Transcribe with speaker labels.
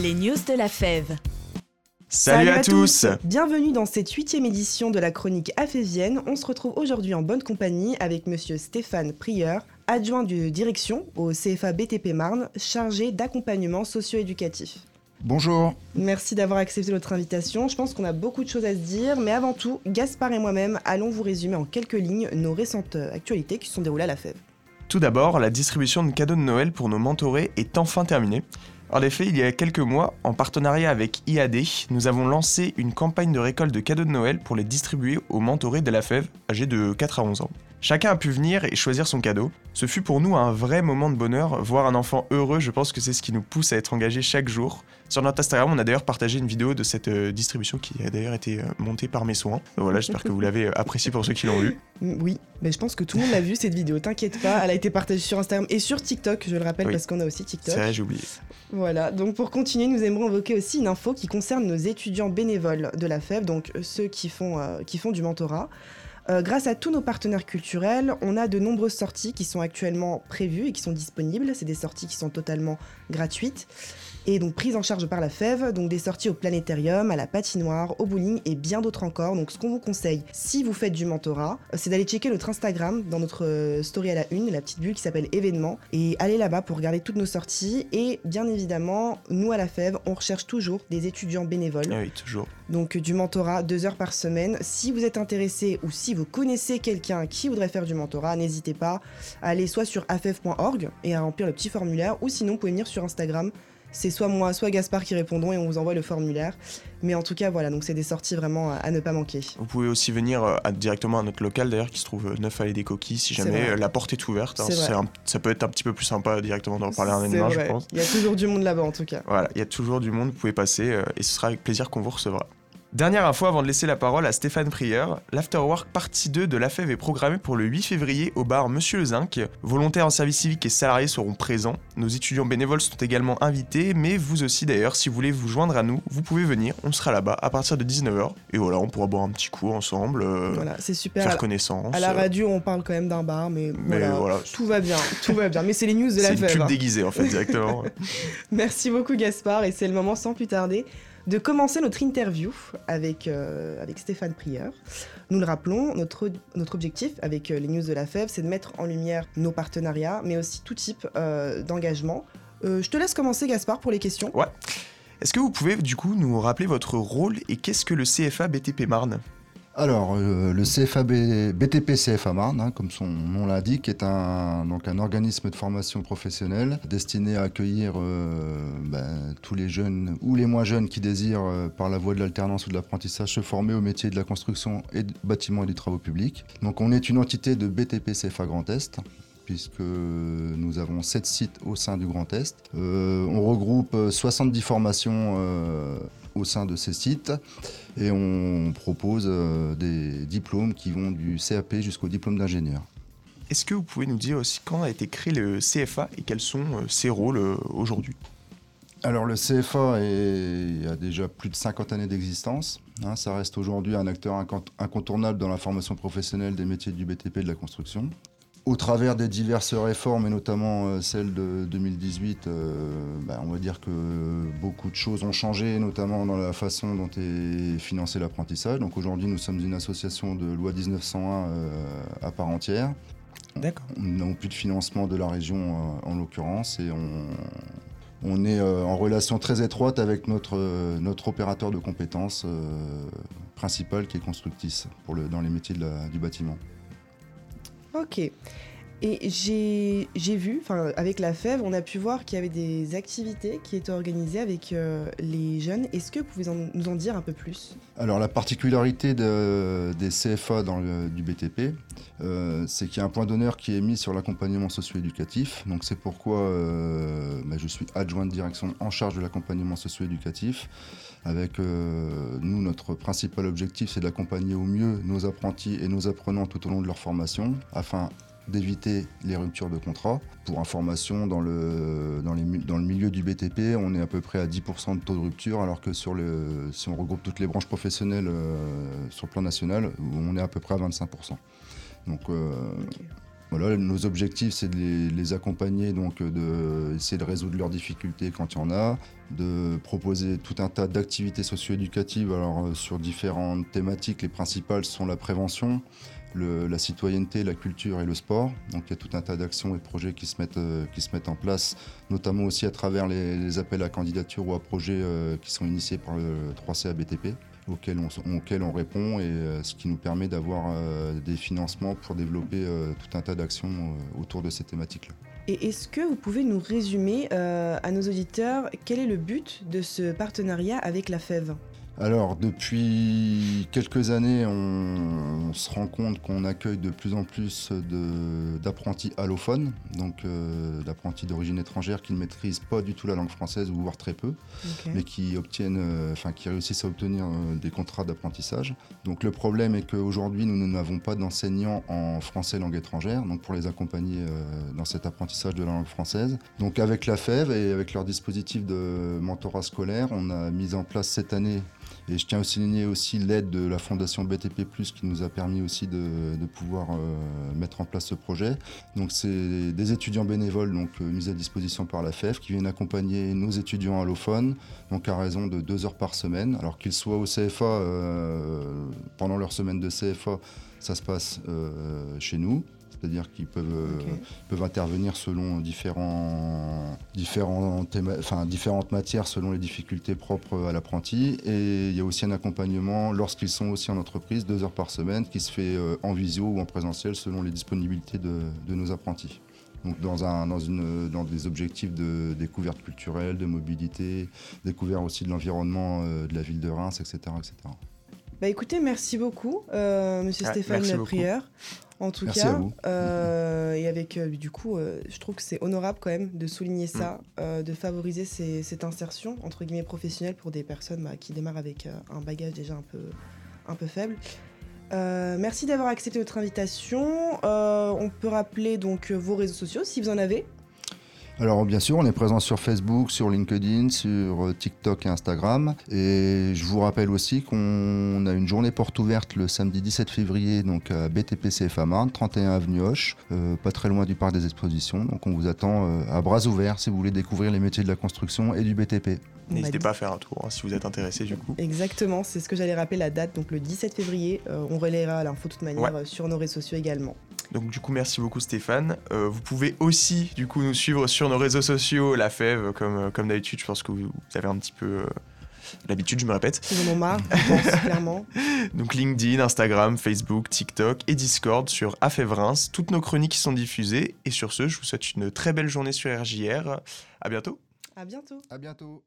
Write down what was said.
Speaker 1: Les news de la fève.
Speaker 2: Salut, à, tous.
Speaker 3: Bienvenue dans cette huitième édition de la chronique afésienne. On se retrouve aujourd'hui en bonne compagnie avec monsieur Stéphane Prieur, adjoint de direction au CFA BTP Marne, chargé d'accompagnement socio-éducatif.
Speaker 4: Bonjour.
Speaker 3: Merci d'avoir accepté notre invitation. Je pense qu'on a beaucoup de choses à se dire, mais avant tout, Gaspard et moi-même allons vous résumer en quelques lignes nos récentes actualités qui se sont déroulées à la fève.
Speaker 2: Tout d'abord, la distribution de cadeaux de Noël pour nos mentorés est enfin terminée. En effet, il y a quelques mois, en partenariat avec IAD, nous avons lancé une campagne de récolte de cadeaux de Noël pour les distribuer aux mentorés de la fève âgés de 4 à 11 ans. Chacun a pu venir et choisir son cadeau. Ce fut pour nous un vrai moment de bonheur. Voir un enfant heureux, je pense que c'est ce qui nous pousse à être engagés chaque jour. Sur notre Instagram, on a d'ailleurs partagé une vidéo de cette euh, distribution qui a d'ailleurs été euh, montée par mes soins. Voilà, j'espère que vous l'avez euh, apprécié pour ceux qui l'ont vu.
Speaker 3: Mm, Oui, mais je pense que tout le monde l'a vu cette vidéo, t'inquiète pas. Elle a été partagée sur Instagram et sur TikTok, je le rappelle,
Speaker 2: Oui.
Speaker 3: parce qu'on a aussi TikTok.
Speaker 2: C'est vrai, j'ai oublié.
Speaker 3: Voilà, donc pour continuer, nous aimerons évoquer aussi une info qui concerne nos étudiants bénévoles de la FEB, donc ceux qui font, euh, qui font du mentorat. Euh, grâce à tous nos partenaires culturels, on a de nombreuses sorties qui sont actuellement prévues et qui sont disponibles. C'est des sorties qui sont totalement gratuites et donc prises en charge par la FEV. Donc des sorties au planétarium, à la patinoire, au bowling et bien d'autres encore. Donc ce qu'on vous conseille, si vous faites du mentorat, euh, c'est d'aller checker notre Instagram dans notre euh, story à la une, la petite bulle qui s'appelle événements, et aller là-bas pour regarder toutes nos sorties. Et bien évidemment, nous à la FEV, on recherche toujours des étudiants bénévoles.
Speaker 2: Ah oui, toujours.
Speaker 3: Donc du mentorat, deux heures par semaine. Si vous êtes intéressé ou si vous connaissez quelqu'un qui voudrait faire du mentorat, n'hésitez pas à aller soit sur afef.org et à remplir le petit formulaire, ou sinon vous pouvez venir sur Instagram. C'est soit moi, soit Gaspard qui répondons et on vous envoie le formulaire. Mais en tout cas, voilà, donc c'est des sorties vraiment à, à ne pas manquer.
Speaker 2: Vous pouvez aussi venir euh, à- directement à notre local d'ailleurs qui se trouve euh, 9 allée des coquilles si jamais euh, la porte est ouverte. hein. Un- ça peut être un petit peu plus sympa directement d'en parler à un animal, je pense.
Speaker 3: Il y a toujours du monde là-bas en tout cas.
Speaker 2: Voilà, il y a toujours du monde, vous pouvez passer euh, et ce sera avec plaisir qu'on vous recevra. Dernière info avant de laisser la parole à Stéphane Prieur, l'Afterwork partie 2 de la FEV est programmée pour le 8 février au bar Monsieur le Zinc. Volontaires en service civique et salariés seront présents. Nos étudiants bénévoles sont également invités, mais vous aussi d'ailleurs, si vous voulez vous joindre à nous, vous pouvez venir, on sera là-bas à partir de 19h. Et voilà, on pourra boire un petit coup ensemble, euh,
Speaker 3: Voilà, c'est super.
Speaker 2: faire
Speaker 3: À la-
Speaker 2: connaissance.
Speaker 3: À la radio, on parle quand même d'un bar, mais,
Speaker 2: mais
Speaker 3: voilà,
Speaker 2: voilà,
Speaker 3: tout va bien, tout va bien. Mais c'est les news de
Speaker 2: c'est
Speaker 3: la
Speaker 2: une pub
Speaker 3: hein.
Speaker 2: déguisée en fait directement.
Speaker 3: Merci beaucoup Gaspard et c'est le moment sans plus tarder de commencer notre interview avec, euh, avec Stéphane Prieur. Nous le rappelons, notre, objectif avec euh, les news de la FEV, c'est de mettre en lumière nos partenariats, mais aussi tout type euh, d'engagement. Je te laisse commencer Gaspard pour les questions.
Speaker 2: Ouais. Est-ce que vous pouvez du coup nous rappeler votre rôle et qu'est-ce que le CFA BTP Marne?
Speaker 4: Alors, euh, le CFA B- BTP CFA Marne, hein, comme son nom l'indique, est un, donc un organisme de formation professionnelle destiné à accueillir euh, ben, tous les jeunes ou les moins jeunes qui désirent, euh, par la voie de l'alternance ou de l'apprentissage, se former au métier de la construction et du bâtiment et des travaux publics. Donc, on est une entité de BTP CFA Grand Est puisque nous avons 7 sites au sein du Grand Est. On regroupe euh, 70 formations au sein de ces sites et on propose euh, des diplômes qui vont du CAP jusqu'au diplôme d'ingénieur.
Speaker 2: Est-ce que vous pouvez nous dire aussi quand a été créé le CFA et quels sont euh, ses rôles euh, aujourd'hui?
Speaker 4: Alors le CFA est- a déjà plus de 50 années d'existence. hein. ça reste aujourd'hui un acteur incont- incontournable dans la formation professionnelle des métiers du BTP et de la construction. Au travers des diverses réformes, et notamment euh, celle de 2018, euh, bah, on va dire que beaucoup de choses ont changé, notamment dans la façon dont est financé l'apprentissage. Donc aujourd'hui, nous sommes une association de loi 1901 euh, à part entière.
Speaker 2: D'accord.
Speaker 4: Nous n'avons plus de financement de la région en l'occurrence et on, on est euh, en relation très étroite avec notre, euh, notre opérateur de compétences euh, principal qui est Constructis pour le, dans les métiers de la- du bâtiment.
Speaker 3: Ok. Et j'ai vu, enfin avec la FEV, on a pu voir qu'il y avait des activités qui étaient organisées avec euh, les jeunes. Est-ce que vous pouvez nous en dire un peu plus?
Speaker 4: Alors la particularité de- des CFA dans du BTP, euh, c'est qu'il y a un point d'honneur qui est mis sur l'accompagnement socio-éducatif. Donc c'est pourquoi euh, bah, je suis adjoint de direction en charge de l'accompagnement socio-éducatif. Avec nous, notre principal objectif, c'est d'accompagner au mieux nos apprentis et nos apprenants tout au long de leur formation, afin d'éviter les ruptures de contrat. Pour information, dans le, dans, le milieu du BTP, on est à peu près à 10% de taux de rupture, alors que sur le, si on regroupe toutes les branches professionnelles euh, sur le plan national, on est à peu près à 25%. Donc euh. Voilà, nos objectifs, c'est de les, accompagner, donc de essayer de résoudre leurs difficultés quand il y en a, de proposer tout un tas d'activités socio-éducatives alors, sur différentes thématiques. Les principales sont la prévention, la citoyenneté, la culture et le sport. Il y a tout un tas d'actions et de projets qui se mettent, euh, en place, notamment aussi à travers les, appels à candidature ou à projets euh, qui sont initiés par le 3C ABTP auxquels on, on répond et euh, ce qui nous permet d'avoir des financements pour développer tout un tas d'actions autour de ces thématiques-là.
Speaker 3: Et est-ce que vous pouvez nous résumer à nos auditeurs quel est le but de ce partenariat avec la FEV
Speaker 4: alors depuis quelques années, on, se rend compte qu'on accueille de plus en plus d'apprentis allophones, donc euh, d'apprentis d'origine étrangère qui ne maîtrisent pas du tout la langue française ou voire très peu, mais qui obtiennent, euh, qui réussissent à obtenir euh, des contrats d'apprentissage. Donc le problème est qu'aujourd'hui nous n'avons pas d'enseignants en français langue étrangère, donc pour les accompagner dans cet apprentissage de la langue française. Donc avec la FEV et avec leur dispositif de mentorat scolaire, on a mis en place cette année et je tiens à souligner aussi l'aide de la fondation BTP+, qui nous a permis aussi de, pouvoir euh, mettre en place ce projet. Donc c'est des étudiants bénévoles donc euh, mis à disposition par la FEF qui viennent accompagner nos étudiants allophones, donc à raison de deux heures par semaine. Alors qu'ils soient au CFA euh, pendant leur semaine de CFA, ça se passe chez nous c'est-à-dire qu'ils peuvent, euh, peuvent intervenir selon différents, différents enfin, différentes matières, selon les difficultés propres à l'apprenti. Et il y a aussi un accompagnement lorsqu'ils sont aussi en entreprise, deux heures par semaine, qui se fait euh, en visio ou en présentiel selon les disponibilités de, de nos apprentis. Donc dans, un, dans, une, dans, des objectifs de découverte culturelle, de mobilité, découverte aussi de l'environnement euh, de la ville de Reims, etc. etc.
Speaker 3: Bah écoutez, merci beaucoup, Monsieur ah, Stéphane Prieur. En tout cas, euh, et avec euh, du coup, euh, je trouve que c'est honorable quand même de souligner ça, mm. de favoriser cette insertion entre guillemets professionnelle pour des personnes bah, qui démarrent avec un bagage déjà un peu, un peu faible. merci d'avoir accepté notre invitation. on peut rappeler donc vos réseaux sociaux si vous en avez.
Speaker 4: Alors bien sûr, on est présent sur Facebook, sur LinkedIn, sur euh, TikTok et Instagram. Et je vous rappelle aussi qu'on a une journée porte ouverte le samedi 17 février donc à BTP CFA Marne, 31 avenue Hoche, euh, pas très loin du parc des expositions. Donc on vous attend euh, à bras ouverts si vous voulez découvrir les métiers de la construction et du BTP.
Speaker 2: N'hésitez pas à faire un tour hein, si vous êtes intéressé du coup.
Speaker 3: Exactement, c'est ce que j'allais rappeler la date, donc le 17 février. on relayera l'info de toute manière sur nos réseaux sociaux également.
Speaker 2: Donc du coup, merci beaucoup Stéphane. Euh, vous pouvez aussi du coup nous suivre sur nos réseaux sociaux, la Fève, comme, euh, comme d'habitude. Je pense que vous, avez un petit peu euh, l'habitude, je me répète.
Speaker 3: Ils en ont marre, je pense, clairement.
Speaker 2: Donc LinkedIn, Instagram, Facebook, TikTok et Discord sur Reims. Toutes nos chroniques sont diffusées. Et sur ce, je vous souhaite une très belle journée sur RJR. À bientôt.
Speaker 3: À bientôt.
Speaker 4: À bientôt.